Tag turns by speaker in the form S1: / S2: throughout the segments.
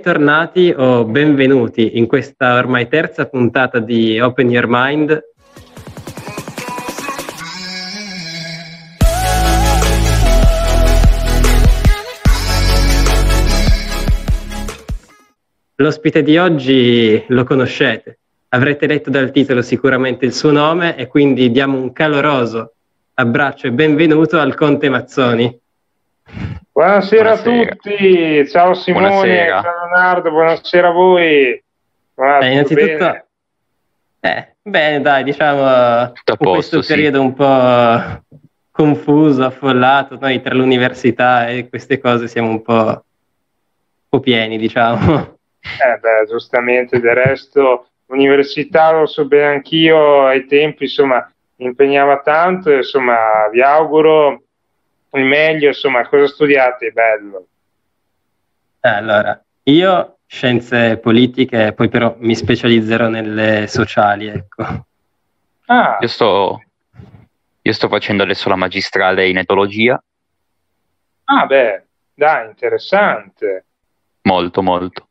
S1: bentornati o benvenuti in questa ormai terza puntata di Open Your Mind. L'ospite di oggi lo conoscete, avrete letto dal titolo sicuramente il suo nome e quindi diamo un caloroso abbraccio e benvenuto al Conte Mazzoni.
S2: Buonasera, buonasera, a tutti, ciao Simone, buonasera. ciao Leonardo, buonasera a voi.
S1: Guarda, eh, innanzitutto, bene? Eh, bene, dai, diciamo, in questo sì. periodo un po' confuso, affollato, noi tra l'università e queste cose siamo un po', un po pieni, diciamo.
S2: Eh beh, giustamente, del resto l'università lo so bene anch'io, ai tempi, insomma, impegnava tanto, insomma, vi auguro il meglio, insomma, cosa studiate? Bello.
S1: Eh, allora, io scienze politiche, poi però mi specializzerò nelle sociali, ecco.
S3: Ah. Io, sto, io sto facendo adesso la magistrale in etologia.
S2: Ah, beh, dai, interessante.
S3: Molto, molto.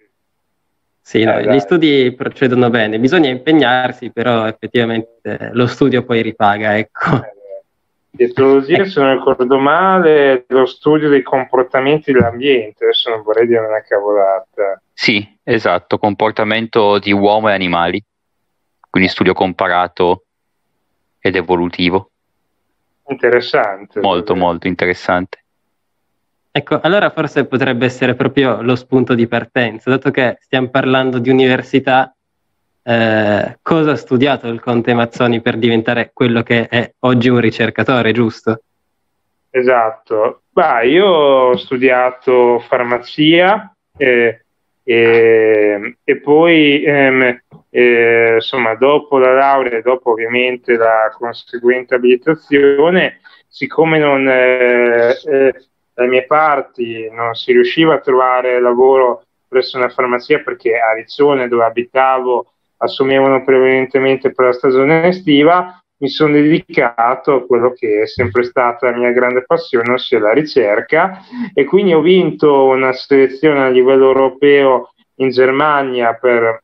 S1: Sì, no, eh, gli studi procedono bene, bisogna impegnarsi, però effettivamente lo studio poi ripaga, ecco. Eh,
S2: Dietologia, se non ricordo male, è lo studio dei comportamenti dell'ambiente, adesso non vorrei dire una cavolata.
S3: Sì, esatto, comportamento di uomo e animali, quindi studio comparato ed evolutivo.
S2: Interessante.
S3: Molto, molto interessante.
S1: Ecco, allora forse potrebbe essere proprio lo spunto di partenza, dato che stiamo parlando di università, eh, cosa ha studiato il Conte Mazzoni per diventare quello che è oggi un ricercatore, giusto?
S2: Esatto. Bah, io ho studiato farmacia eh, eh, e poi ehm, eh, insomma dopo la laurea e dopo ovviamente la conseguente abilitazione, siccome non, eh, eh, dalle mie parti non si riusciva a trovare lavoro presso una farmacia perché a Riccione dove abitavo assumevano prevalentemente per la stagione estiva, mi sono dedicato a quello che è sempre stata la mia grande passione, ossia la ricerca, e quindi ho vinto una selezione a livello europeo in Germania per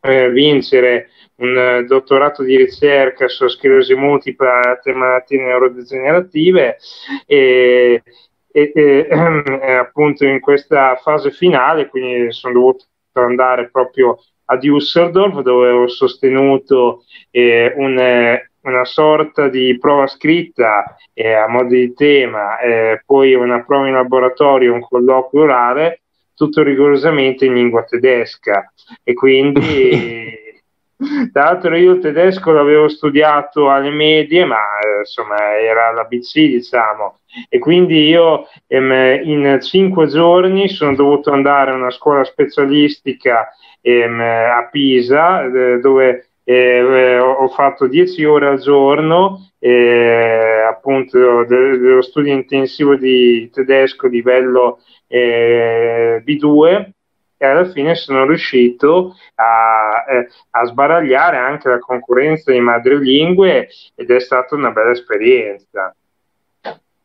S2: eh, vincere un dottorato di ricerca sulla sclerosi multipla e altre malattie neurodegenerative e, e, e eh, appunto in questa fase finale, quindi sono dovuto andare proprio a Düsseldorf dove ho sostenuto eh, un, eh, una sorta di prova scritta eh, a modo di tema, eh, poi una prova in laboratorio, un colloquio orale, tutto rigorosamente in lingua tedesca. E quindi tra l'altro io il tedesco l'avevo studiato alle medie ma insomma era l'ABC diciamo. E quindi io ehm, in cinque giorni sono dovuto andare a una scuola specialistica ehm, a Pisa, eh, dove eh, ho fatto 10 ore al giorno, eh, appunto de- dello studio intensivo di tedesco livello eh, B2 e alla fine sono riuscito a, eh, a, sbaragliare anche la concorrenza di madrelingue ed è stata una bella esperienza.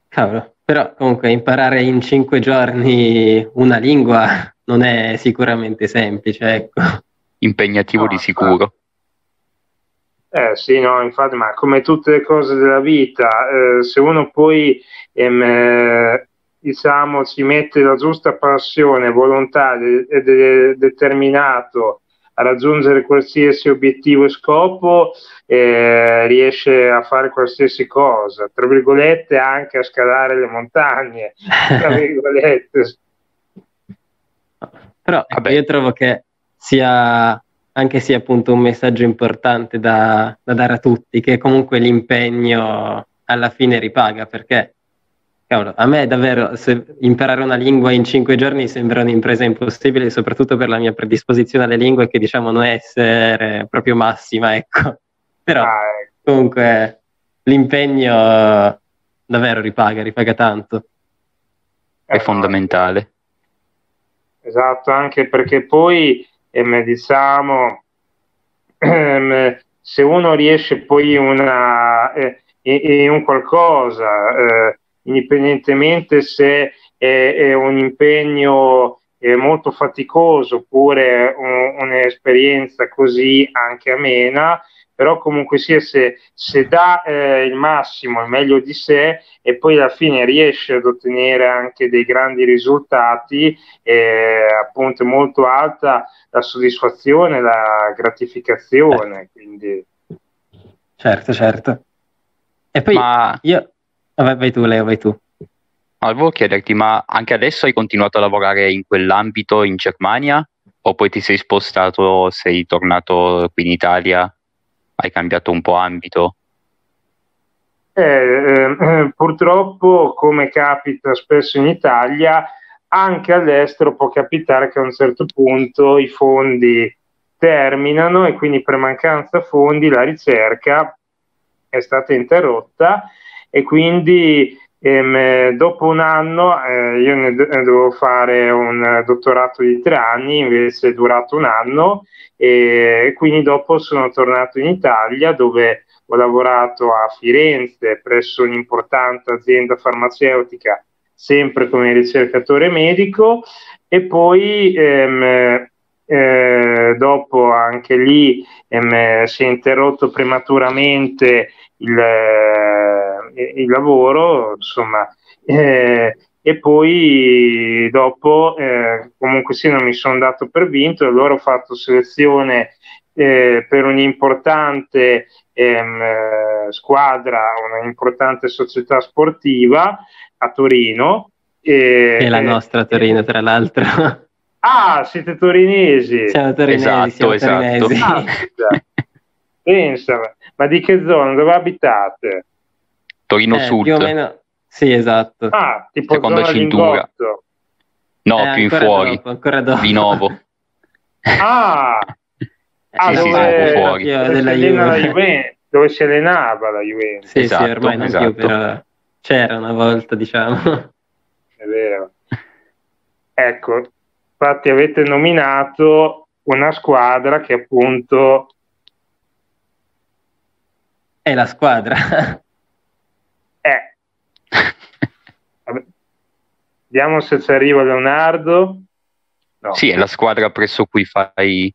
S1: Cavolo, però comunque imparare in cinque giorni una lingua non è sicuramente semplice, ecco.
S3: Impegnativo no, di sicuro.
S2: Eh sì, no, infatti, ma come tutte le cose della vita, eh, se uno poi ehm, eh, diciamo ci mette la giusta passione, volontà ed è determinato a raggiungere qualsiasi obiettivo e scopo, eh, riesce a fare qualsiasi cosa, tra virgolette anche a scalare le montagne, tra virgolette.
S1: Però ecco, io trovo che sia anche sia appunto un messaggio importante da, da, dare a tutti, che comunque l'impegno alla fine ripaga, perché cavolo, a me davvero imparare una lingua in cinque giorni sembra un'impresa impossibile, soprattutto per la mia predisposizione alle lingue, che diciamo non essere proprio massima, ecco. Però ah, ecco. comunque l'impegno davvero ripaga, ripaga tanto.
S3: È fondamentale.
S2: Esatto, anche perché poi ehm, diciamo ehm, se uno riesce poi una, eh, in un qualcosa, eh, indipendentemente se è, è un impegno è molto faticoso oppure un, un'esperienza così anche amena, però comunque sia se, se dà eh, il massimo, il meglio di sé e poi alla fine riesce ad ottenere anche dei grandi risultati, eh, appunto è molto alta la soddisfazione, la gratificazione. Quindi...
S1: Certo, certo. E poi ma... io... Vabbè, vai tu, Leo, vai tu.
S3: volevo chiederti, ma anche adesso hai continuato a lavorare in quell'ambito in Germania? O poi ti sei spostato, sei tornato qui in Italia? Hai cambiato un po' ambito?
S2: Eh, eh, purtroppo, come capita spesso in Italia, anche all'estero può capitare che a un certo punto i fondi terminano e quindi per mancanza fondi la ricerca è stata interrotta e quindi ehm, dopo un anno eh, io ne, dovevo fare un dottorato di tre anni, invece è durato un anno. E quindi dopo sono tornato in Italia dove ho lavorato a Firenze presso un'importante azienda farmaceutica sempre come ricercatore medico. E poi ehm, eh, dopo anche lì ehm, si è interrotto prematuramente il, eh, il lavoro, insomma, eh, e poi dopo eh, comunque sì non mi sono dato per vinto, allora ho fatto selezione eh, per un'importante ehm, squadra, un'importante società sportiva a Torino.
S1: E, è la nostra Torino, tra l'altro.
S2: Ah, siete torinesi.
S1: Siamo torinesi, esatto, siamo esatto. torinesi.
S2: Ah, Pensa, ma di che zona? Dove abitate?
S3: Torino eh, Sud.
S1: Più o meno, sì, esatto.
S2: Ah, tipo
S3: Seconda cintura. No,
S1: eh,
S3: più in fuori.
S1: Dopo, ancora dopo.
S3: Di nuovo.
S2: ah, ah
S3: sì,
S2: dove,
S3: sì, fuori.
S2: Dove, si Juve. dove si allenava la Juventus.
S1: Sì, esatto, sì, ormai non esatto. più, però c'era una volta, diciamo.
S2: È vero. Ecco, infatti avete nominato una squadra che appunto
S1: è la squadra.
S2: eh. Vediamo se ci arriva Leonardo.
S3: No. Sì, è la squadra presso cui fai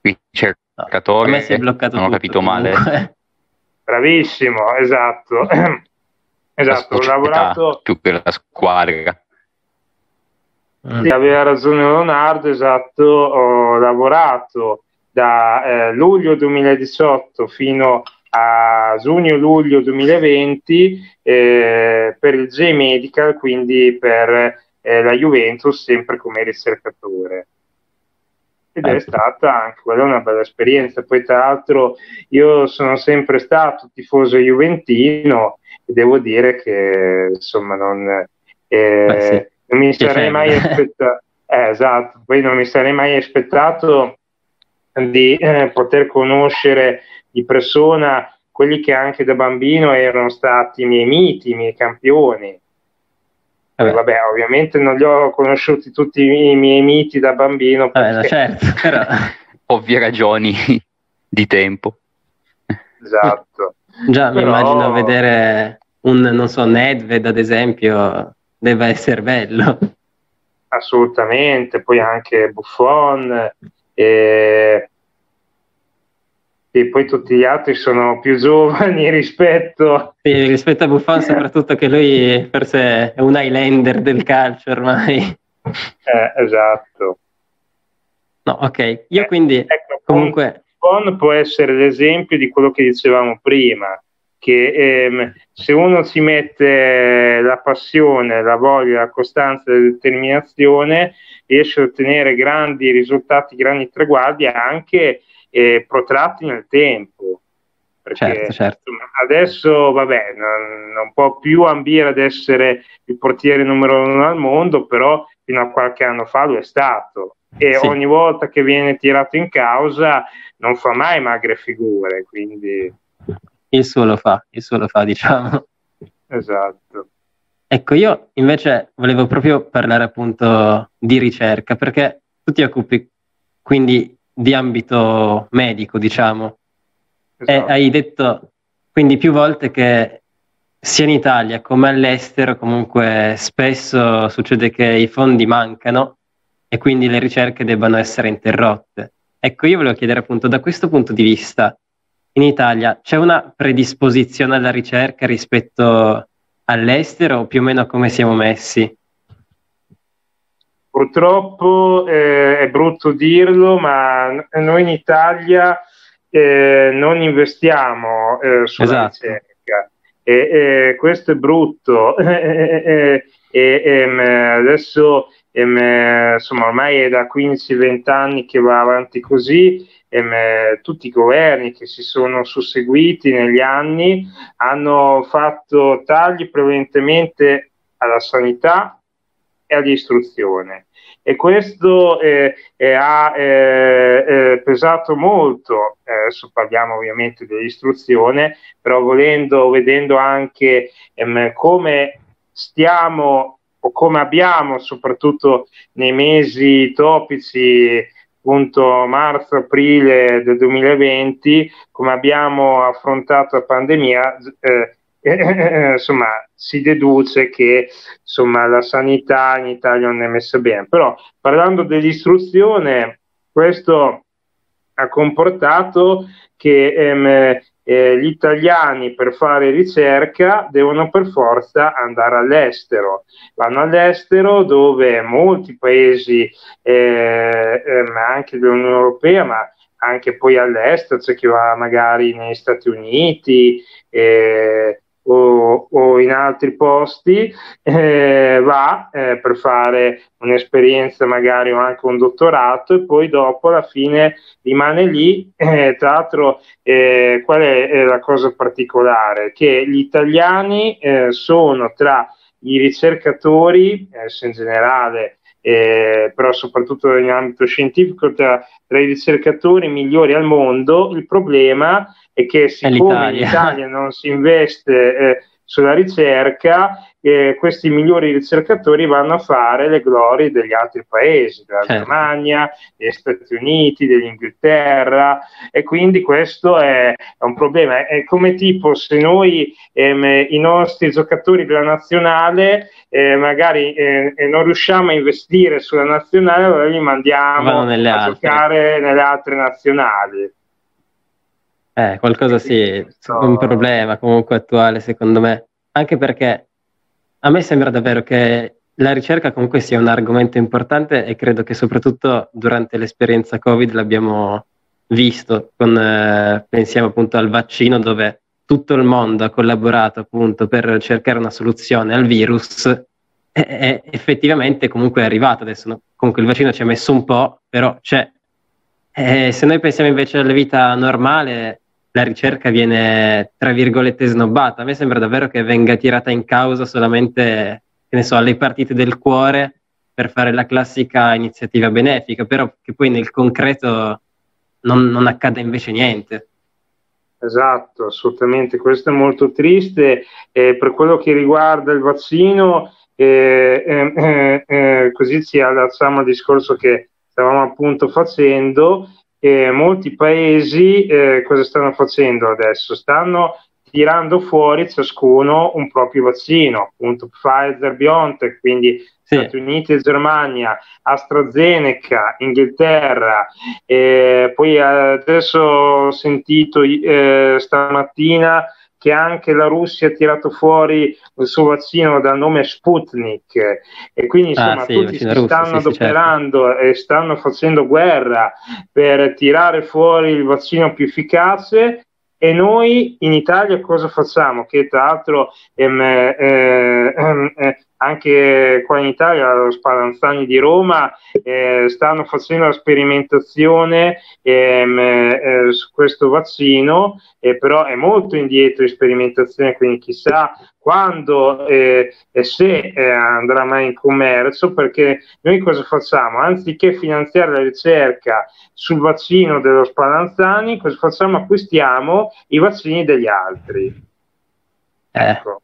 S3: ricercatore.
S1: No, a me si è bloccato
S3: non ho capito
S1: comunque.
S2: male. Bravissimo, esatto. esatto, ho lavorato
S3: più che la squadra.
S2: Sì, aveva ragione Leonardo, esatto, ho lavorato da eh, luglio 2018 fino a giugno-luglio 2020 eh, per il J-Medical, quindi per eh, la Juventus, sempre come ricercatore. Ed è ecco. stata anche quella una bella esperienza. Poi, tra l'altro, io sono sempre stato tifoso juventino e devo dire che insomma non, eh, sì. non mi sarei mai aspettato. Eh, esatto, poi non mi sarei mai aspettato di eh, poter conoscere di persona quelli che anche da bambino erano stati i miei miti, i miei campioni. Vabbè. vabbè, ovviamente non li ho conosciuti tutti i miei miti da bambino.
S1: Perché... Vabbè, certo, però...
S3: Ovvie ragioni di tempo.
S2: Esatto.
S1: Già, però... mi immagino vedere un, non so, Nedved ad esempio, deve essere bello.
S2: Assolutamente, poi anche Buffon, e, e poi tutti gli altri sono più giovani rispetto,
S1: sì, rispetto a Buffon, soprattutto che lui forse è un Highlander del calcio ormai.
S2: Eh, esatto.
S1: No, ok. Io eh, quindi ecco, comunque...
S2: Buffon può essere l'esempio di quello che dicevamo prima, che ehm, se uno ci mette la passione, la voglia, la costanza e la determinazione, riesce a ottenere grandi risultati, grandi traguardi anche eh, protratti nel tempo. Perché
S1: certo, certo.
S2: Insomma, adesso, vabbè, non, non, può più ambire ad essere il portiere numero uno al mondo, però fino a qualche anno fa lo è stato. E sì. ogni volta che viene tirato in causa non fa mai magre figure, quindi...
S1: Il suo lo fa, il suo lo fa, diciamo.
S2: Esatto.
S1: Ecco, io invece volevo proprio parlare appunto di ricerca, perché tu ti occupi quindi di ambito medico, diciamo, esatto. e hai detto quindi più volte che sia in Italia come all'estero comunque spesso succede che i fondi mancano e quindi le ricerche debbano essere interrotte. Ecco, io volevo chiedere appunto da questo punto di vista, in Italia c'è una predisposizione alla ricerca rispetto all'estero o più o meno come siamo messi?
S2: Purtroppo eh, è brutto dirlo, ma noi in Italia eh, non investiamo eh, sulla esatto. ricerca e, questo è brutto. e, ehm, adesso ehm, insomma ormai è da 15-20 anni che va avanti così ehm, tutti i governi che si sono susseguiti negli anni hanno fatto tagli prevalentemente alla sanità e all'istruzione e questo eh, eh, ha eh, eh pesato molto, adesso parliamo ovviamente dell'istruzione, però volendo, vedendo anche ehm, come stiamo o come abbiamo soprattutto nei mesi topici appunto marzo-aprile del 2020, come abbiamo affrontato la pandemia, eh, eh, insomma, si deduce che insomma, la sanità in Italia non è messa bene. Però parlando dell'istruzione, questo ha comportato che ehm, eh, gli italiani per fare ricerca devono per forza andare all'estero. Vanno all'estero dove molti paesi, eh, eh, anche dell'Unione Europea, ma anche poi all'estero, c'è chi va magari negli Stati Uniti, eh, o, o in altri posti, eh, va eh, per fare un'esperienza magari o anche un dottorato e poi dopo alla fine rimane lì. Eh, tra l'altro, eh, qual è, la cosa particolare? Che gli italiani eh, sono tra i ricercatori, in generale, eh, però soprattutto in ambito scientifico, tra, tra, i ricercatori migliori al mondo. Il problema è che siccome in Italia non si investe eh, sulla ricerca, eh, questi migliori ricercatori vanno a fare le glorie degli altri paesi, della certo. Germania, degli Stati Uniti, dell'Inghilterra e quindi questo è, è un problema. È come tipo se noi ehm, i nostri giocatori della nazionale eh, magari eh, non riusciamo a investire sulla nazionale, allora li mandiamo a giocare nelle altre nazionali.
S1: Eh, qualcosa sì, è un problema comunque attuale secondo me, anche perché a me sembra davvero che la ricerca comunque sia un argomento importante e credo che soprattutto durante l'esperienza Covid l'abbiamo visto, con, eh, pensiamo appunto al vaccino dove tutto il mondo ha collaborato appunto per cercare una soluzione al virus e, e effettivamente comunque è arrivato adesso, no? comunque il vaccino ci ha messo un po', però c'è. E se noi pensiamo invece alla vita normale, la ricerca viene, tra virgolette, snobbata. A me sembra davvero che venga tirata in causa solamente, che ne so, alle partite del cuore per fare la classica iniziativa benefica, però che poi nel concreto non, non accada invece niente.
S2: Esatto, assolutamente, questo è molto triste. Eh, per quello che riguarda il vaccino, eh, eh, eh così ci allacciamo al discorso che stavamo appunto facendo, eh, molti paesi eh, cosa stanno facendo adesso? Stanno tirando fuori ciascuno un proprio vaccino, appunto Pfizer, BioNTech, quindi sì. Stati Uniti e Germania, AstraZeneca, Inghilterra, eh, poi adesso ho sentito eh, stamattina che anche la Russia ha tirato fuori il suo vaccino dal nome Sputnik e quindi ah, insomma ah, sì, tutti si russo, stanno sì, adoperando certo. e stanno facendo guerra per tirare fuori il vaccino più efficace e noi in Italia cosa facciamo? Che tra l'altro ehm, eh, ehm, eh, anche qua in Italia, allo Spallanzani di Roma, eh, stanno facendo la sperimentazione ehm, eh, su questo vaccino, eh, però è molto indietro in sperimentazione, quindi chissà quando eh, e se eh, andrà mai in commercio, perché noi cosa facciamo? Anziché finanziare la ricerca sul vaccino dello Spallanzani, cosa facciamo? Acquistiamo i vaccini degli altri. Eh. Ecco.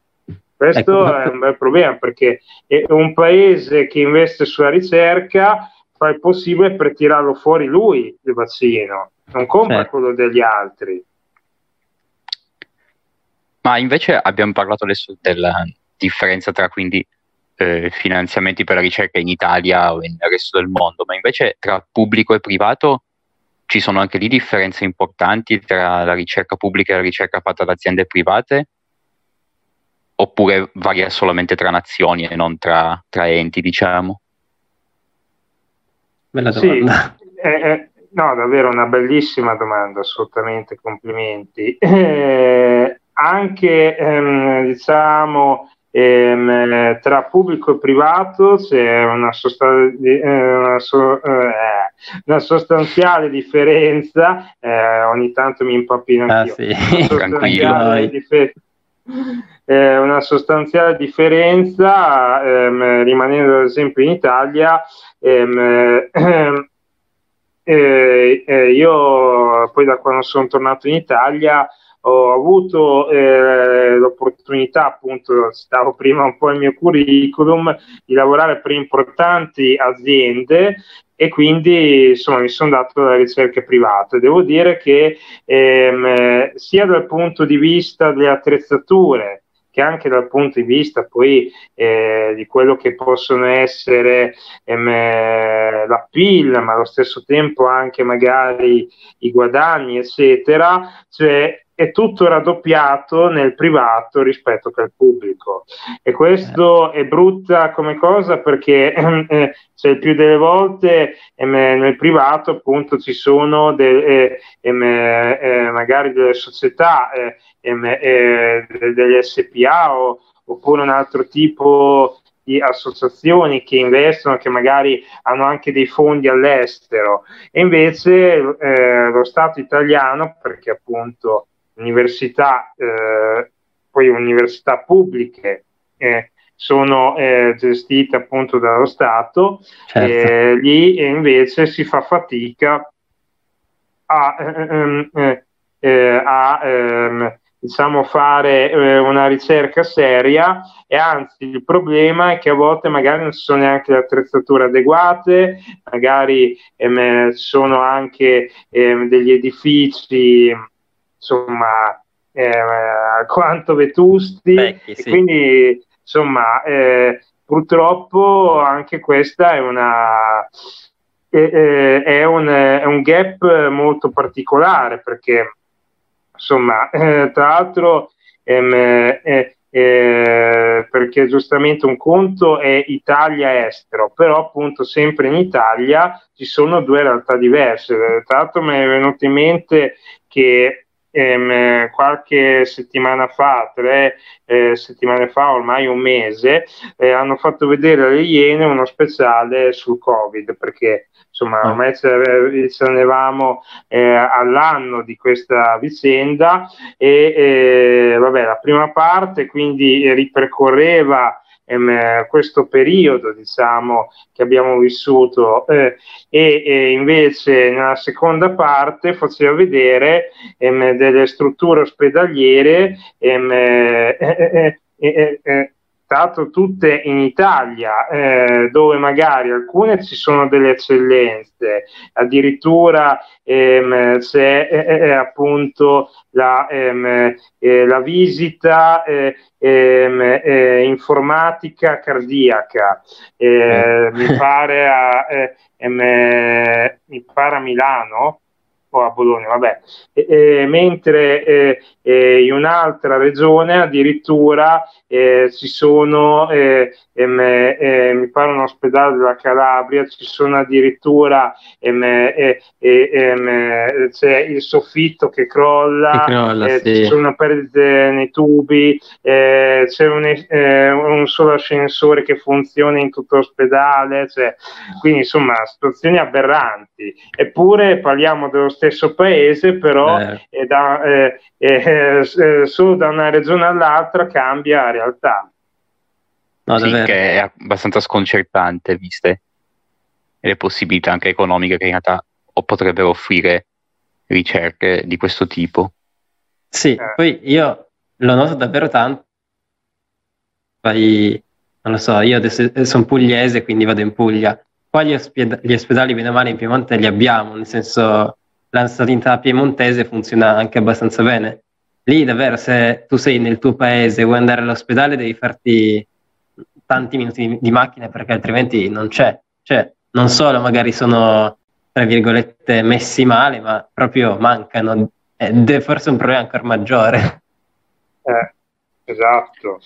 S2: Questo ecco. è un bel problema perché un paese che investe sulla ricerca fa il possibile per tirarlo fuori lui il vaccino, non compra certo. quello degli altri.
S3: Ma invece abbiamo parlato adesso della differenza tra quindi eh, finanziamenti per la ricerca in Italia o nel resto del mondo, ma invece tra pubblico e privato ci sono anche lì differenze importanti tra la ricerca pubblica e la ricerca fatta da aziende private? Oppure varia solamente tra nazioni e non tra, tra enti, diciamo?
S2: Bella domanda. Sì, eh, eh, no, davvero una bellissima domanda, assolutamente, complimenti. Eh, anche, ehm, diciamo, ehm, tra pubblico e privato c'è una, sostan- eh, una, so- eh, una sostanziale differenza, eh, ogni tanto mi impappino
S1: ah, anch'io. Sì. Tranquillo.
S2: Differ- eh, una sostanziale differenza, ehm, rimanendo ad esempio in Italia, ehm, eh, eh, io poi da quando sono tornato in Italia ho avuto eh, l'opportunità, appunto, stavo prima un po' il mio curriculum, di lavorare per importanti aziende e quindi insomma mi sono dato alle ricerche private. Devo dire che ehm, sia dal punto di vista delle attrezzature, che anche dal punto di vista poi eh, di quello che possono essere ehm, la PIL, ma allo stesso tempo anche magari i guadagni, eccetera, cioè è tutto raddoppiato nel privato rispetto che al pubblico. E questo è brutta come cosa perché eh, cioè, più delle volte eh, nel privato appunto ci sono de, eh, ehm, eh magari delle società, eh, eh, delle SPA o, oppure un altro tipo di associazioni che investono, che magari hanno anche dei fondi all'estero e invece lo Stato italiano, perché appunto università, eh, poi università pubbliche eh, sono eh, gestite appunto dallo Stato, certo. lì invece si fa fatica a, ehm, eh, eh, a ehm, diciamo fare eh, una ricerca seria e anzi il problema è che a volte magari non ci sono neanche le attrezzature adeguate, magari ehm, sono anche ehm, degli edifici insomma, eh, alquanto vetusti. Vecchi, sì. Quindi, insomma, eh, purtroppo anche questa è una. È, è, un, è un gap molto particolare perché insomma eh, tra l'altro ehm, eh, eh, perché giustamente un conto è Italia-estero, però appunto sempre in Italia ci sono due realtà diverse. Tra l'altro mi è venuto in mente che ehm, qualche settimana fa, tre eh, settimane fa, ormai un mese, eh, hanno fatto vedere alle Iene uno speciale sul Covid, perché insomma ah. ormai ci tenevamo eh, all'anno di questa vicenda e eh, vabbè, la prima parte quindi ripercorreva ehm, questo periodo diciamo, che abbiamo vissuto eh, e, e, invece nella seconda parte faceva vedere ehm, delle strutture ospedaliere ehm, eh, eh, eh, eh stato tutte in Italia, eh, dove magari alcune ci sono delle eccellenze, addirittura ehm, c'è eh, eh, eh appunto la, ehm, eh, la visita eh, ehm, informatica cardiaca, mi pare, a, ehm, mi pare a Milano, o a Bologna, vabbè, e, e, mentre eh, in un'altra regione addirittura eh, ci sono, eh, ehm, eh, mi pare un ospedale della Calabria, ci sono addirittura, ehm, eh, ehm, c'è il soffitto che crolla, crolla sì. ci sono perdite nei tubi, c'è un, un, solo ascensore che funziona in tutto l'ospedale, cioè, quindi insomma situazioni aberranti, eppure parliamo dello stesso paese, però eh. da, eh, eh, eh, solo da una regione all'altra cambia realtà.
S3: No, sì, che è abbastanza sconcertante, viste le possibilità anche economiche che in realtà o potrebbero offrire ricerche di questo tipo.
S1: Sì, eh. poi io lo noto davvero tanto. Poi, non lo so, io adesso sono pugliese, quindi vado in Puglia. Qua gli, osped- gli ospedali, bene o male, in Piemonte li abbiamo, nel senso la sanità piemontese funziona anche abbastanza bene. lì davvero se tu sei nel tuo paese e vuoi andare all'ospedale devi farti tanti minuti di, macchina perché altrimenti non c'è. Cioè, non solo magari sono, tra virgolette, messi male, ma proprio mancano. Ed è forse un problema ancora maggiore.
S2: Eh, esatto.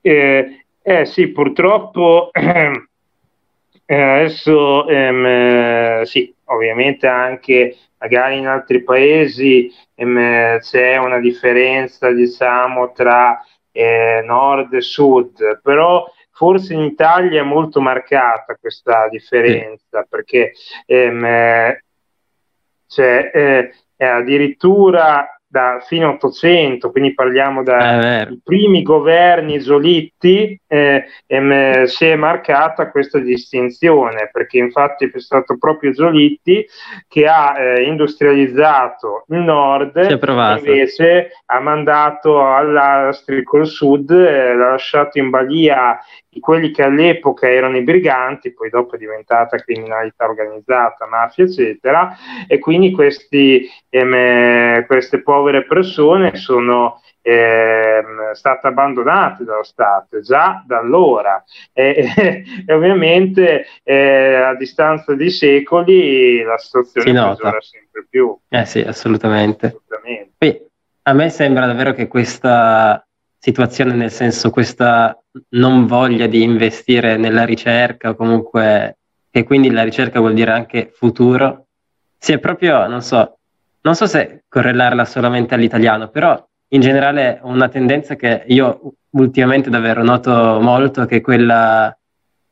S2: Eh, eh sì, purtroppo eh, adesso ehm, sì, ovviamente anche magari in altri paesi ehm, c'è una differenza diciamo tra eh, nord e sud, però forse in Italia è molto marcata questa differenza sì. perché ehm, cioè, eh, addirittura da fine 800, quindi parliamo dai primi governi zolitti, eh, ehm, si è marcata questa distinzione, perché infatti è stato proprio Zolitti che ha eh, industrializzato il nord e invece ha mandato all'Astrico il sud, eh, l'ha lasciato in balia quelli che all'epoca erano i briganti, poi dopo è diventata criminalità organizzata, mafia, eccetera, e quindi questi, ehm, queste povere persone sono ehm, state abbandonate dallo Stato già da allora e, e, e ovviamente eh, a distanza di secoli la situazione peggiora sempre più.
S1: Eh sì, assolutamente. assolutamente. Poi, a me sembra davvero che questa situazione, nel senso questa non voglia di investire nella ricerca comunque che quindi la ricerca vuol dire anche futuro, si è proprio, non so, non so se correlarla solamente all'italiano, però in generale una tendenza che io ultimamente davvero noto molto, che è quella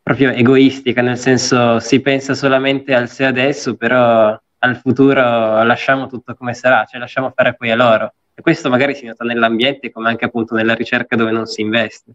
S1: proprio egoistica, nel senso si pensa solamente al se adesso, però al futuro lasciamo tutto come sarà, cioè lasciamo fare poi a loro. E questo magari si nota nell'ambiente come anche appunto nella ricerca dove non si investe.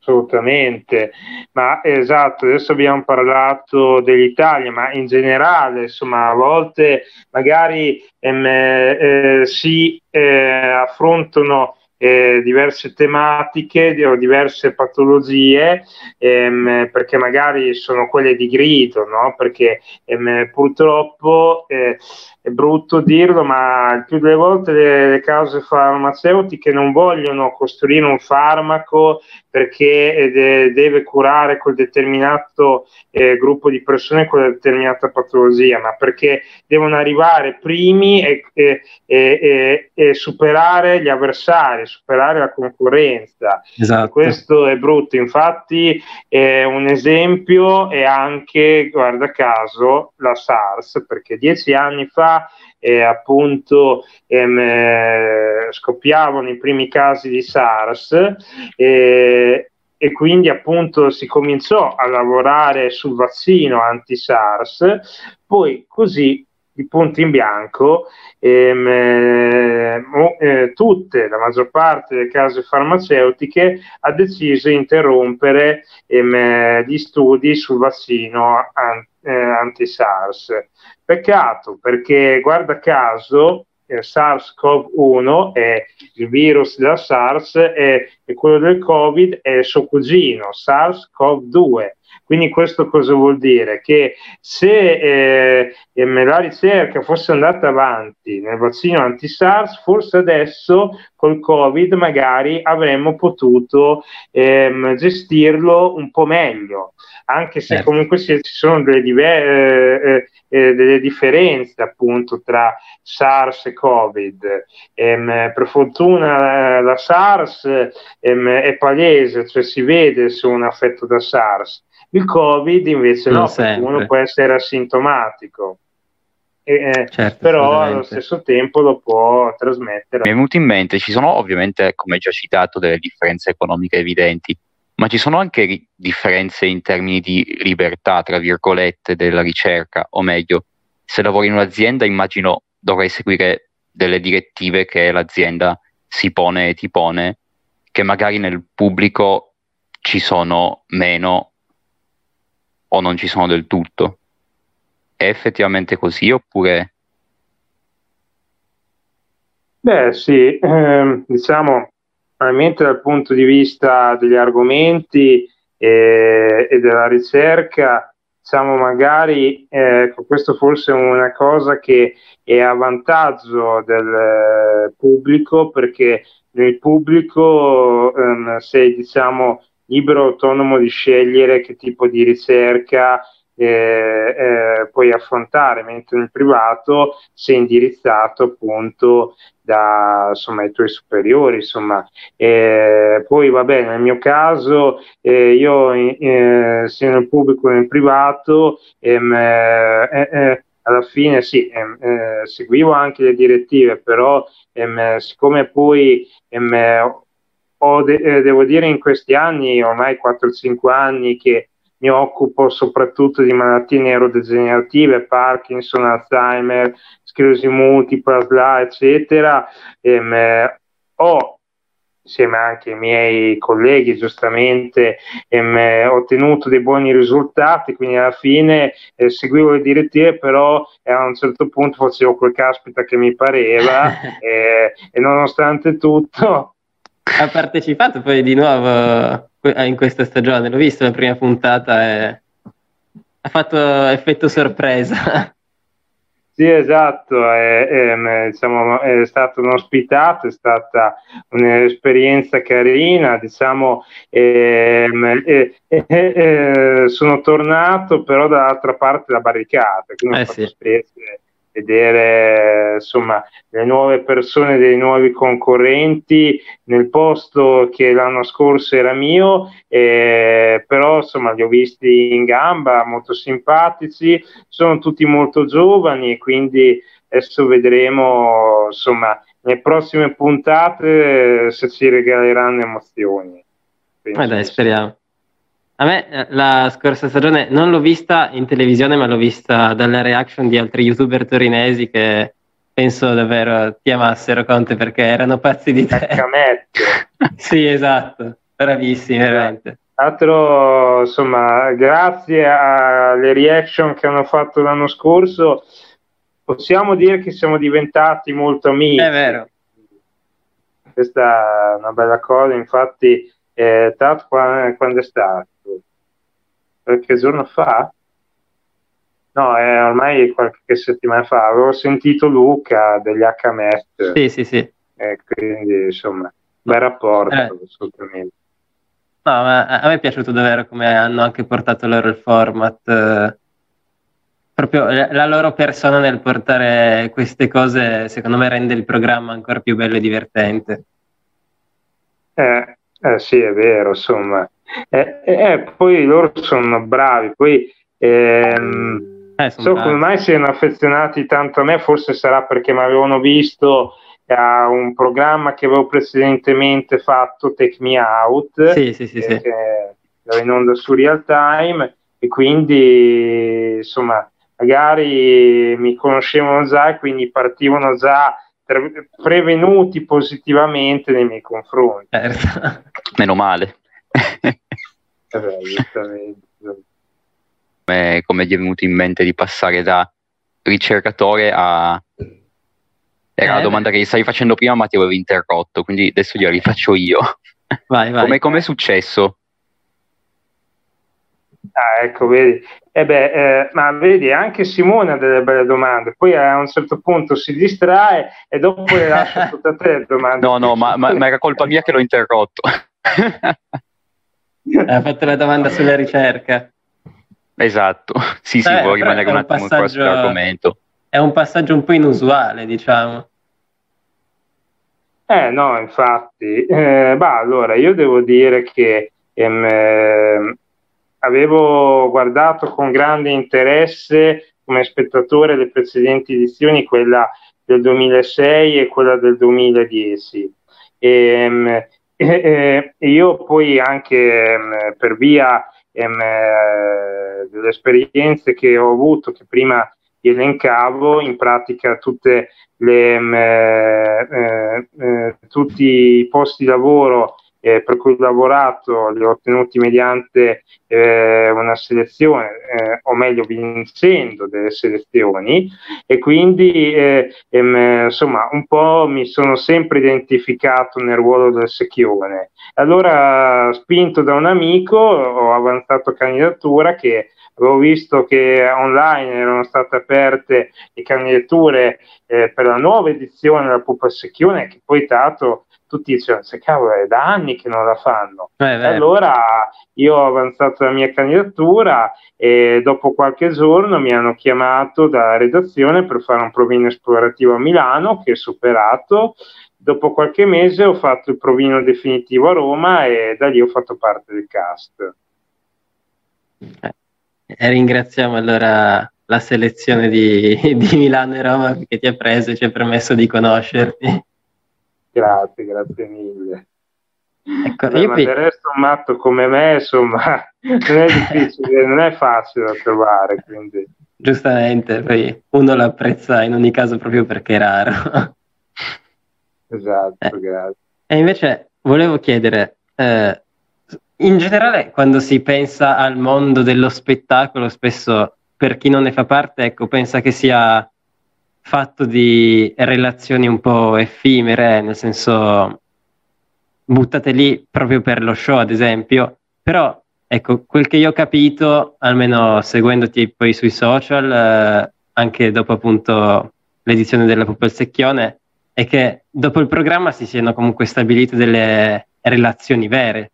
S2: Assolutamente, ma esatto, adesso abbiamo parlato dell'Italia, ma in generale, insomma, a volte magari ehm, eh, si eh, affrontano eh, diverse tematiche o diverse patologie, ehm, perché magari sono quelle di grido, no? perché ehm, purtroppo eh, è brutto dirlo, ma il più delle volte le, le cause farmaceutiche non vogliono costruire un farmaco perché de- deve curare quel determinato eh, gruppo di persone, quella determinata patologia, ma perché devono arrivare primi e, e, e, e superare gli avversari, superare la concorrenza. Esatto. Questo è brutto, infatti è un esempio è anche, guarda caso, la SARS, perché dieci anni fa eh, appunto ehm, eh, scoppiavano i primi casi di SARS eh, e quindi appunto si cominciò a lavorare sul vaccino anti-SARS, poi così di punto in bianco ehm, eh, eh, tutte, la maggior parte delle case farmaceutiche ha deciso di interrompere ehm, gli studi sul vaccino an- eh, anti-SARS. Peccato perché, guarda caso, eh, SARS-CoV-1 è il virus della SARS e quello del Covid è il suo cugino, SARS-CoV-2. Quindi questo cosa vuol dire? Che se eh, la ricerca fosse andata avanti nel vaccino anti-SARS, forse adesso col Covid magari avremmo potuto ehm, gestirlo un po' meglio, anche se certo. comunque ci sono delle, diver- eh, eh, delle, differenze appunto tra SARS e Covid. Ehm, per fortuna la SARS ehm, è palese, cioè si vede se uno è affetto da SARS il Covid invece non no, perché uno può essere asintomatico. E, eh, certo, però allo stesso tempo lo può trasmettere.
S3: Mi è venuto in mente, ci sono ovviamente, come già citato, delle differenze economiche evidenti, ma ci sono anche ri- differenze in termini di libertà, tra virgolette, della ricerca, o meglio, se lavori in un'azienda immagino dovrai seguire delle direttive che l'azienda si pone e ti pone, che magari nel pubblico ci sono meno o non ci sono del tutto. È effettivamente così oppure...
S2: Beh sì, eh, diciamo, ovviamente dal punto di vista degli argomenti e, e della ricerca, diciamo magari eh, questo forse è una cosa che è a vantaggio del eh, pubblico perché nel pubblico ehm, sei diciamo libero autonomo di scegliere che tipo di ricerca eh, eh, puoi affrontare, mentre nel privato sei indirizzato appunto da, insomma, i tuoi superiori. Insomma. Eh, poi vabbè, nel mio caso eh, io eh, sia nel pubblico che nel privato ehm, eh, alla fine sì, ehm, eh, seguivo anche le direttive, però ehm, siccome poi ehm, ho de- devo dire in questi anni, ormai 4-5 anni, che mi occupo soprattutto di malattie neurodegenerative, Parkinson, Alzheimer, sclerosi multipla, SLA, eccetera. Ehm, ho insieme anche ai miei colleghi giustamente ehm, ottenuto dei buoni risultati quindi alla fine eh, seguivo le direttive però eh, a un certo punto facevo quel caspita che mi pareva eh, e nonostante tutto
S1: ha partecipato poi di nuovo eh, in questa stagione, l'ho visto la prima puntata e ha fatto effetto sorpresa.
S2: Sì, esatto, è, è, diciamo, è stato un ospitato, è stata un'esperienza carina, diciamo, e, sono tornato però dall'altra parte della barricata, quindi eh, ho sì. specie vedere insomma le nuove persone dei nuovi concorrenti nel posto che l'anno scorso era mio eh, però insomma li ho visti in gamba molto simpatici sono tutti molto giovani e quindi adesso vedremo insomma nelle prossime puntate se ci regaleranno emozioni.
S1: Quindi, eh dai speriamo a me eh, la scorsa stagione non l'ho vista in televisione, ma l'ho vista dalle reaction di altri youtuber torinesi che penso davvero ti amassero Conte perché erano pazzi di te. sì, esatto, bravissimi, veramente.
S2: Altro, insomma, grazie alle reaction che hanno fatto l'anno scorso, possiamo dire che siamo diventati molto amici.
S1: È vero.
S2: Questa è una bella cosa, infatti, eh, Tat quando è stato? qualche giorno fa, no, è ormai qualche settimana fa, avevo sentito Luca degli HMS.
S1: Sì, sì, sì.
S2: E quindi, insomma, bel rapporto, eh. assolutamente.
S1: No, ma a me è piaciuto davvero come hanno anche portato loro il format, eh, proprio la loro persona nel portare queste cose, secondo me rende il programma ancora più bello e divertente.
S2: Eh, eh sì, è vero, insomma, eh, eh, poi loro sono bravi, poi ehm, eh, so come mai siano affezionati tanto a me, forse sarà perché mi avevano visto a un programma che avevo precedentemente fatto, Take Me Out,
S1: sì, sì, sì,
S2: eh, che era in onda su Real Time, e quindi insomma magari mi conoscevano già e quindi partivano già prevenuti positivamente nei miei confronti.
S3: Certo. Meno male. come, come gli è venuto in mente di passare da ricercatore a... Era eh, la domanda che gli stavi facendo prima ma ti avevo interrotto, quindi adesso gliela rifaccio io.
S1: Vai, vai.
S3: Come, è successo?
S2: Ah, ecco, vedi. Eh beh, eh, ma vedi, anche Simone ha delle belle domande, poi a un certo punto si distrae e dopo le lascia tutte a te le domande.
S3: No, no, ma, ma, ma era colpa mia che l'ho interrotto.
S1: ha fatto la domanda sulla ricerca.
S3: Esatto, sì, sì, eh, volevo rimanere un attimo qua sull'argomento.
S1: È un passaggio un po' inusuale, diciamo.
S2: Eh no, infatti. Eh, bah, allora, io devo dire che ehm, eh, avevo guardato con grande interesse come spettatore le precedenti edizioni, quella del 2006 e quella del 2010. E, ehm, e, e io poi anche ehm, per via ehm, eh, delle esperienze che ho avuto, che prima elencavo, in pratica tutte le, ehm, eh, eh, eh, tutti i posti di lavoro eh, per cui ho lavorato li ho ottenuti mediante eh, una selezione, eh, o meglio vincendo delle selezioni e quindi eh, ehm, insomma un po' mi sono sempre identificato nel ruolo del secchione. Allora spinto da un amico ho avanzato candidatura che avevo visto che online erano state aperte le candidature eh, per la nuova edizione della Pupa Secchione, che poi tanto tutti dicevano, se cavolo, è da anni che non la fanno. Eh, allora io ho avanzato la mia candidatura e dopo qualche giorno mi hanno chiamato dalla redazione per fare un provino esplorativo a Milano che ho superato. Dopo qualche mese ho fatto il provino definitivo a Roma e da lì ho fatto parte del cast.
S1: Eh, e ringraziamo allora la selezione di, di Milano e Roma che ti ha preso e ci ha permesso di conoscerti.
S2: Grazie, grazie mille. Ecco, Beh, ma del resto un matto come me, insomma, non è difficile, non è facile da trovare. Quindi.
S1: Giustamente, poi uno lo apprezza in ogni caso proprio perché è raro.
S2: Esatto, eh. grazie.
S1: E invece volevo chiedere, eh, in generale, quando si pensa al mondo dello spettacolo, spesso per chi non ne fa parte, ecco, pensa che sia fatto di relazioni un po' effimere, nel senso buttate lì proprio per lo show, ad esempio. Però, ecco, quel che io ho capito, almeno seguendoti poi sui social, eh, anche dopo appunto l'edizione della Pupa il Secchione, è che dopo il programma si siano comunque stabilite delle relazioni vere.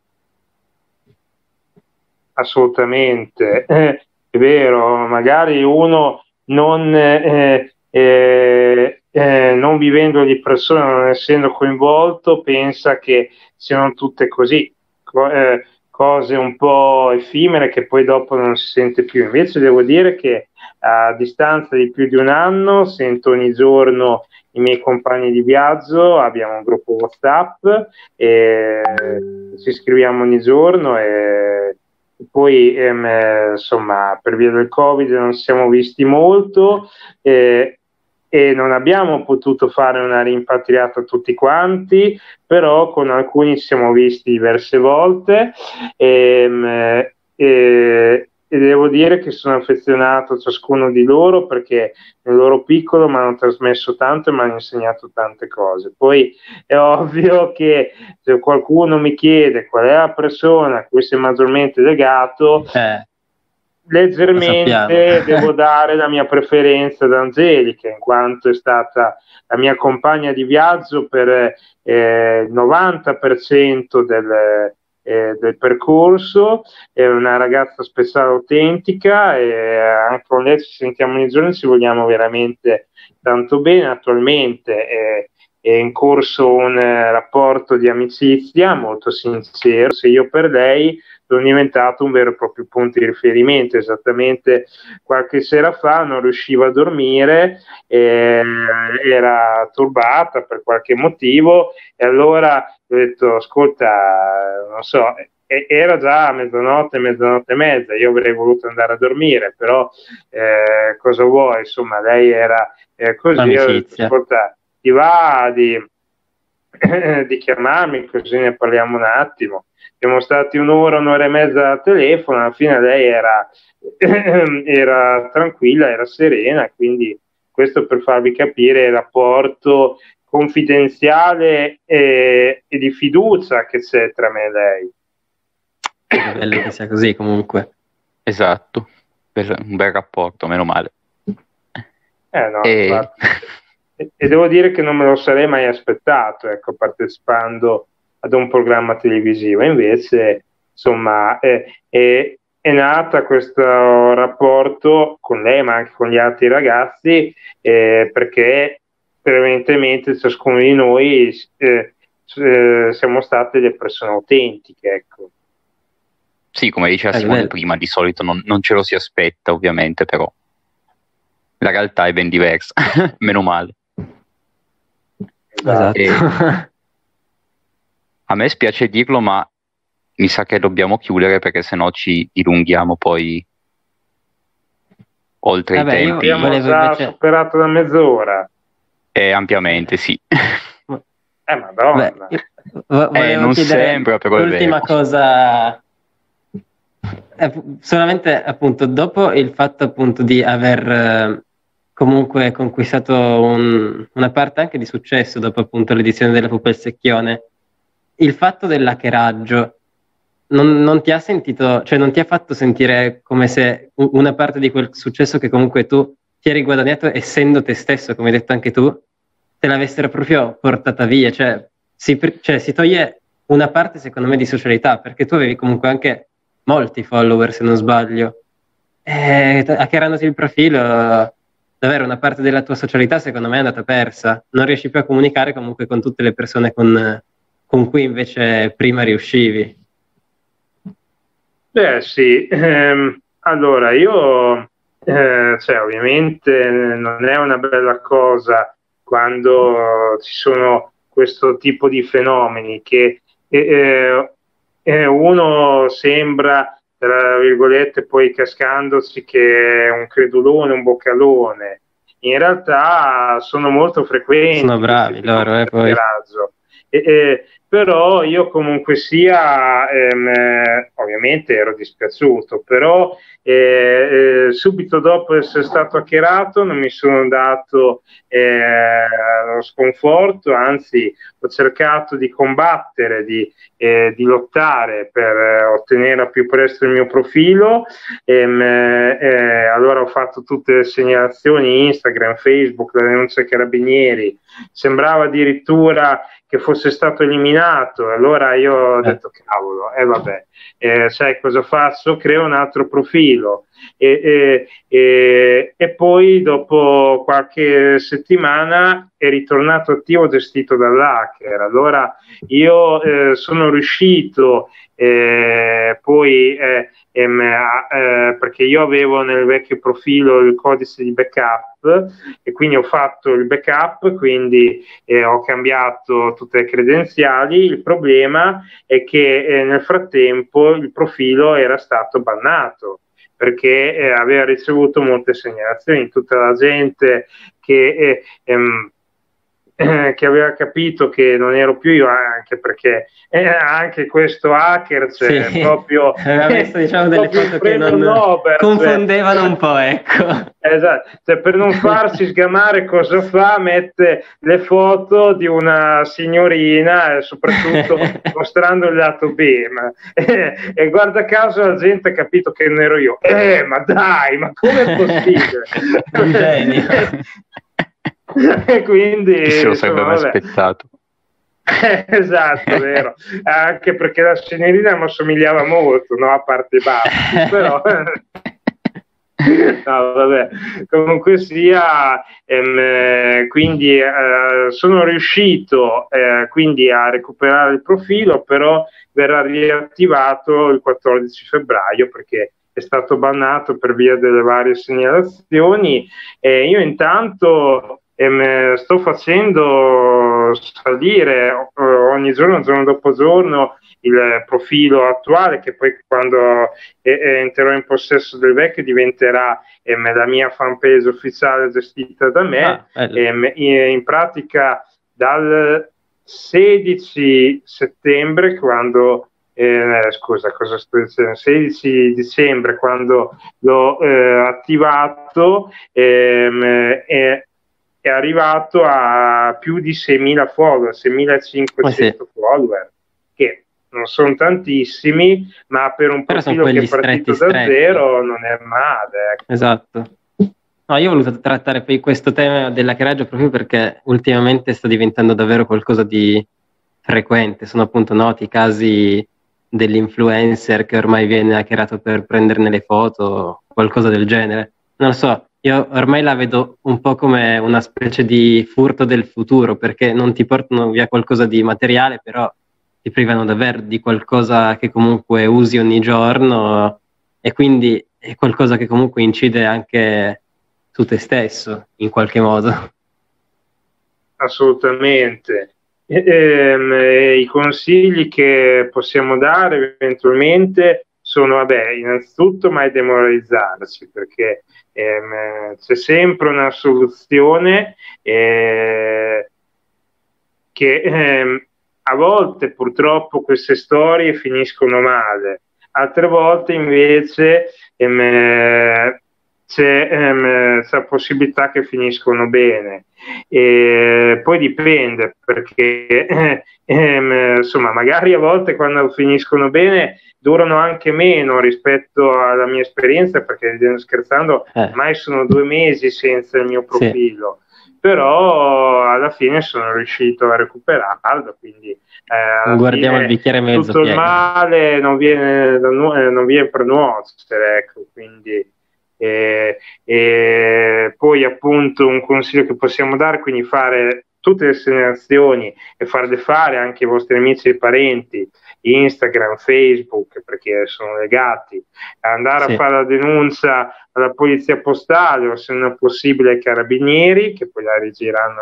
S2: Assolutamente, eh, è vero, magari uno non, eh, eh, eh, non vivendo di persona, non essendo coinvolto, pensa che siano tutte così, co- eh, cose un po' effimere che poi dopo non si sente più. Invece devo dire che a distanza di più di un anno sento ogni giorno i miei compagni di viaggio, abbiamo un gruppo WhatsApp, e ci scriviamo ogni giorno e poi ehm, insomma per via del covid non siamo visti molto eh, e non abbiamo potuto fare una rimpatriata tutti quanti, però con alcuni siamo visti diverse volte ehm, e, e devo dire che sono affezionato a ciascuno di loro perché nel loro piccolo mi hanno trasmesso tanto e mi hanno insegnato tante cose. Poi è ovvio che se qualcuno mi chiede qual è la persona a cui sei maggiormente legato, eh leggermente devo dare la mia preferenza ad Angelica, in quanto è stata la mia compagna di viaggio per eh, il 90% del, eh, del percorso, è una ragazza speciale autentica e anche con lei ci sentiamo ogni giorno e ci vogliamo veramente tanto bene. Attualmente è, è in corso un eh, rapporto di amicizia molto sincero, se io per lei sono diventato un vero e proprio punto di riferimento. Esattamente qualche sera fa non riusciva a dormire, eh, era turbata per qualche motivo e allora ho detto ascolta, non so, era già mezzanotte, mezzanotte e mezza, io avrei voluto andare a dormire, però eh, cosa vuoi? Insomma, lei era eh, così, ho detto, ascolta, ti va di, di chiamarmi così ne parliamo un attimo siamo stati un'ora, un'ora e mezza al telefono, alla fine lei era, era tranquilla, era serena, quindi questo per farvi capire il rapporto confidenziale e, e di fiducia che c'è tra me e lei.
S1: È bello che sia così comunque.
S3: Esatto, un bel rapporto, meno male.
S2: Eh no, e... e... devo dire che non me lo sarei mai aspettato, ecco, partecipando ad un programma televisivo. Invece, insomma, è, è, è nata questo rapporto con lei, ma anche con gli altri ragazzi, eh, perché prevalentemente ciascuno di noi eh, eh, siamo state delle persone autentiche, ecco.
S3: Sì, come diceva eh, Simone prima, di solito non, non, ce lo si aspetta, ovviamente, però la realtà è ben diversa, meno male.
S1: Esatto. E,
S3: A me spiace dirlo, ma mi sa che dobbiamo chiudere perché sennò ci dilunghiamo poi oltre Vabbè, i tempi.
S2: Abbiamo già invece... superato la mezz'ora.
S3: Eh, ampiamente, sì.
S2: Eh, madonna.
S1: Beh, eh, non sempre, però L'ultima cosa... Eh, solamente appunto dopo il fatto appunto di aver eh, comunque conquistato un, una parte anche di successo dopo appunto l'edizione della Pupa il Secchione. Il fatto dell'hackeraggio non, non, ti ha sentito, cioè non ti ha fatto sentire come se una parte di quel successo che comunque tu ti eri guadagnato essendo te stesso, come hai detto anche tu, te l'avessero proprio portata via, cioè si, cioè si toglie una parte secondo me di socialità, perché tu avevi comunque anche molti follower se non sbaglio, e hackerandoti il profilo davvero una parte della tua socialità secondo me è andata persa, non riesci più a comunicare comunque con tutte le persone con, con cui invece prima riuscivi.
S2: Beh sì, ehm, allora io, eh, cioè, ovviamente non è una bella cosa quando ci sono questo tipo di fenomeni che eh, eh, uno sembra tra virgolette, poi cascandosi che è un credulone, un boccalone. In realtà sono molto frequenti.
S1: Sono bravi loro, eh, poi.
S2: E, e, però io comunque sia, ehm, eh, ovviamente ero dispiaciuto, però eh, eh, subito dopo essere stato hackerato non mi sono dato eh, sconforto, anzi ho cercato di combattere, di, eh, di lottare per eh, ottenere al più presto il mio profilo, ehm, allora ho fatto tutte le segnalazioni Instagram, Facebook, la denuncia ai carabinieri, sembrava addirittura che fosse stato eliminato. Allora io ho eh. detto, cavolo, e eh, vabbè, eh, sai cosa faccio? Creo un altro profilo. E, e, e, poi dopo qualche settimana è ritornato attivo gestito dall'hacker. Allora io eh, sono riuscito eh, poi eh, ehm, eh, perché io avevo nel vecchio profilo il codice di backup e quindi ho fatto il backup, quindi eh, ho cambiato tutte le credenziali. Il problema è che eh, nel frattempo il profilo era stato bannato perché eh, aveva ricevuto molte segnalazioni, tutta la gente che ehm, eh, che aveva capito che non ero più io, anche perché eh, anche questo hacker, cioè sì. proprio,
S1: aveva messo diciamo delle foto che non Nobel, cioè. confondevano cioè, un po', ecco.
S2: Esatto, cioè, per non farsi sgamare cosa fa, mette le foto di una signorina e soprattutto mostrando il lato B. Ma, eh, e guarda caso la gente ha capito che non ero io. Eh, ma dai, ma come è possibile? Genio. quindi
S3: Chi se lo sarebbe mai aspettato
S2: esatto, vero. Anche perché la signorina mi assomigliava molto, no? A parte i baffi, però... no, vabbè. Comunque sia, ehm, quindi eh, sono riuscito eh, quindi a recuperare il profilo, però verrà riattivato il 14 febbraio perché è stato bannato per via delle varie segnalazioni. E io intanto e sto facendo salire eh, ogni giorno, giorno dopo giorno, il profilo attuale che poi quando entrerò in possesso del vecchio diventerà ehm, la mia fanpage ufficiale gestita da me. Ah, in pratica dal 16 settembre quando eh, scusa, cosa sto dicendo? 16 dicembre quando l'ho eh, attivato ehm, eh, è arrivato a più di 6.000 follower, 6.500 oh, sì. follower, che non sono tantissimi, ma per un profilo che è partito stretti, da zero non è male.
S1: Ecco. Esatto. No, io ho voluto trattare poi questo tema dell'hackeraggio proprio perché ultimamente sta diventando davvero qualcosa di frequente. Sono appunto noti i casi dell'influencer che ormai viene hackerato per prenderne le foto, qualcosa del genere. Non lo so, io ormai la vedo un po' come una specie di furto del futuro, perché non ti portano via qualcosa di materiale, però ti privano davvero di qualcosa che comunque usi ogni giorno e quindi è qualcosa che comunque incide anche su te stesso in qualche modo.
S2: Assolutamente. E, ehm, I consigli che possiamo dare eventualmente sono, vabbè, innanzitutto mai demoralizzarsi, perché ehm, c'è sempre una soluzione eh, che ehm, a volte purtroppo queste storie finiscono male, altre volte invece ehm, c'è, ehm, la possibilità che finiscono bene. E poi dipende perché ehm, insomma magari a volte quando finiscono bene durano anche meno rispetto alla mia esperienza perché scherzando eh. mai sono due mesi senza il mio profilo sì. però alla fine sono riuscito a recuperarlo quindi
S1: eh, guardiamo fine, il bicchiere mezzo
S2: tutto pieno. il male non viene, non viene per nuocere ecco quindi e, e poi appunto un consiglio che possiamo dare, quindi fare tutte le segnalazioni e farle fare anche ai vostri amici e parenti, Instagram, Facebook, perché sono legati, andare sì. a fare la denuncia alla polizia postale o se non è possibile ai carabinieri, che poi la rigireranno,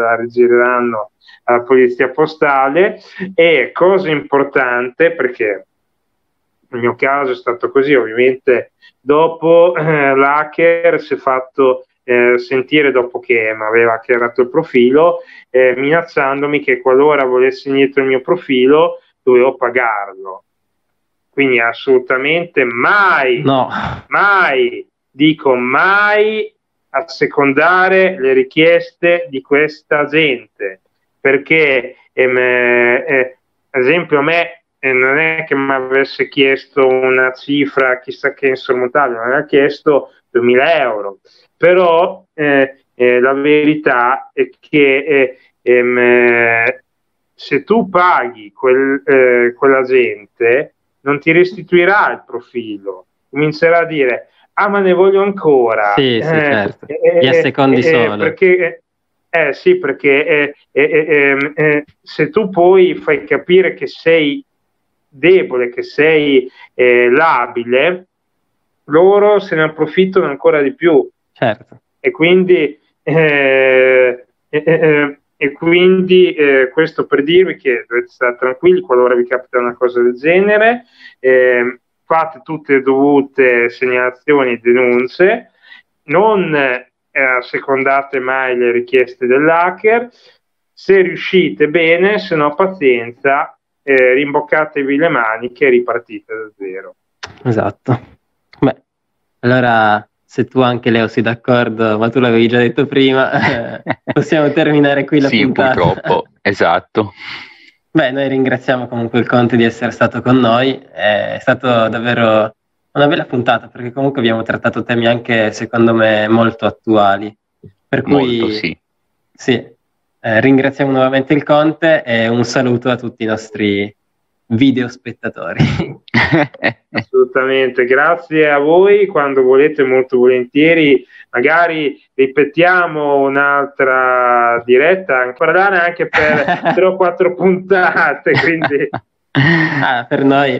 S2: la rigireranno alla polizia postale. E cosa importante, perché nel mio caso è stato così, ovviamente dopo eh, l'hacker si è fatto eh, sentire dopo che mi aveva hackerato il profilo, eh, minacciandomi che qualora volessi indietro il mio profilo dovevo pagarlo. Quindi assolutamente mai,
S1: no.
S2: mai, dico mai assecondare le richieste di questa gente, perché ehm, eh, ad esempio a me e non è che mi avesse chiesto una cifra chissà che insormontabile, mi aveva chiesto 2000 euro, però eh, eh, la verità è che eh, ehm, se tu paghi quel, eh, quella gente non ti restituirà il profilo, comincerà a dire ah ma ne voglio ancora.
S1: Sì, sì, eh, certo. Gli secondi solo.
S2: Perché, eh sì, perché ehm, se tu poi fai capire che sei debole, che sei eh, labile, loro se ne approfittano ancora di più.
S1: Certo.
S2: E quindi, eh, eh, e quindi eh, questo per dirvi che dovete stare tranquilli qualora vi capita una cosa del genere. Eh, fate tutte le dovute segnalazioni e denunce, non eh, assecondate mai le richieste dell'hacker, se riuscite bene, se no pazienza, eh, rimboccatevi le maniche e ripartite da zero.
S1: Esatto. Beh, allora se tu anche Leo sei d'accordo, ma tu l'avevi già detto prima, eh, possiamo terminare qui la
S3: sì,
S1: puntata.
S3: Sì, purtroppo, esatto.
S1: Beh, noi ringraziamo comunque il Conte di essere stato con noi, è stato davvero una bella puntata perché comunque abbiamo trattato temi anche secondo me molto attuali. Per cui
S3: molto, sì.
S1: Sì, eh, ringraziamo nuovamente il Conte e un saluto a tutti i nostri video spettatori.
S2: Assolutamente, grazie a voi. Quando volete, molto volentieri, magari ripetiamo un'altra diretta, ancora anche per tre o quattro puntate. Quindi...
S1: Ah, per noi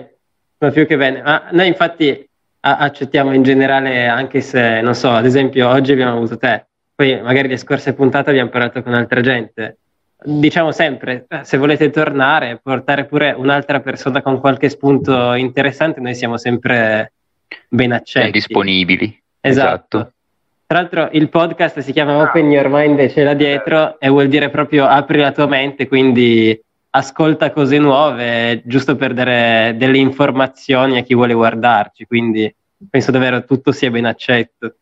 S1: va più che bene. Ma noi infatti accettiamo in generale, anche se non so, ad esempio, oggi abbiamo avuto te poi magari le scorse puntate abbiamo parlato con altra gente. Diciamo sempre, eh, se volete tornare, portare pure un'altra persona con qualche spunto interessante, noi siamo sempre ben accetti.
S3: disponibili.
S1: Esatto. esatto. Tra l'altro il podcast si chiama Open Your Mind e ce l'ha dietro e vuol dire proprio apri la tua mente, quindi ascolta cose nuove, giusto per dare delle informazioni a chi vuole guardarci, quindi penso davvero tutto sia ben accetto.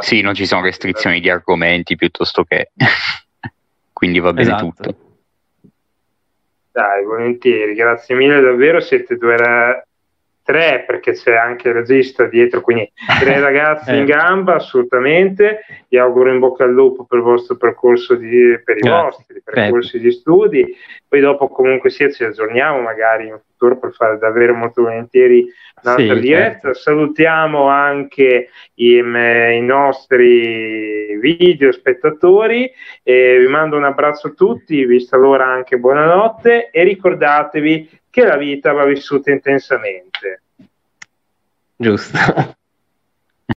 S3: Sì, non ci sono restrizioni di argomenti piuttosto che... Quindi va bene esatto. tutto.
S2: Dai, volentieri, grazie mille davvero, siete due tre perché c'è anche il regista dietro, quindi tre ragazzi eh. in gamba assolutamente. Vi auguro in bocca al lupo per il vostro percorso di, per i grazie. vostri percorsi Prego. di studi. Poi dopo comunque sia ci aggiorniamo magari in futuro per fare davvero molto volentieri un'altra sì, diretta. Certo. Salutiamo anche i, i, nostri video spettatori, e vi mando un abbraccio a tutti, vista l'ora anche buonanotte e ricordatevi che la vita va vissuta intensamente.
S1: Giusto.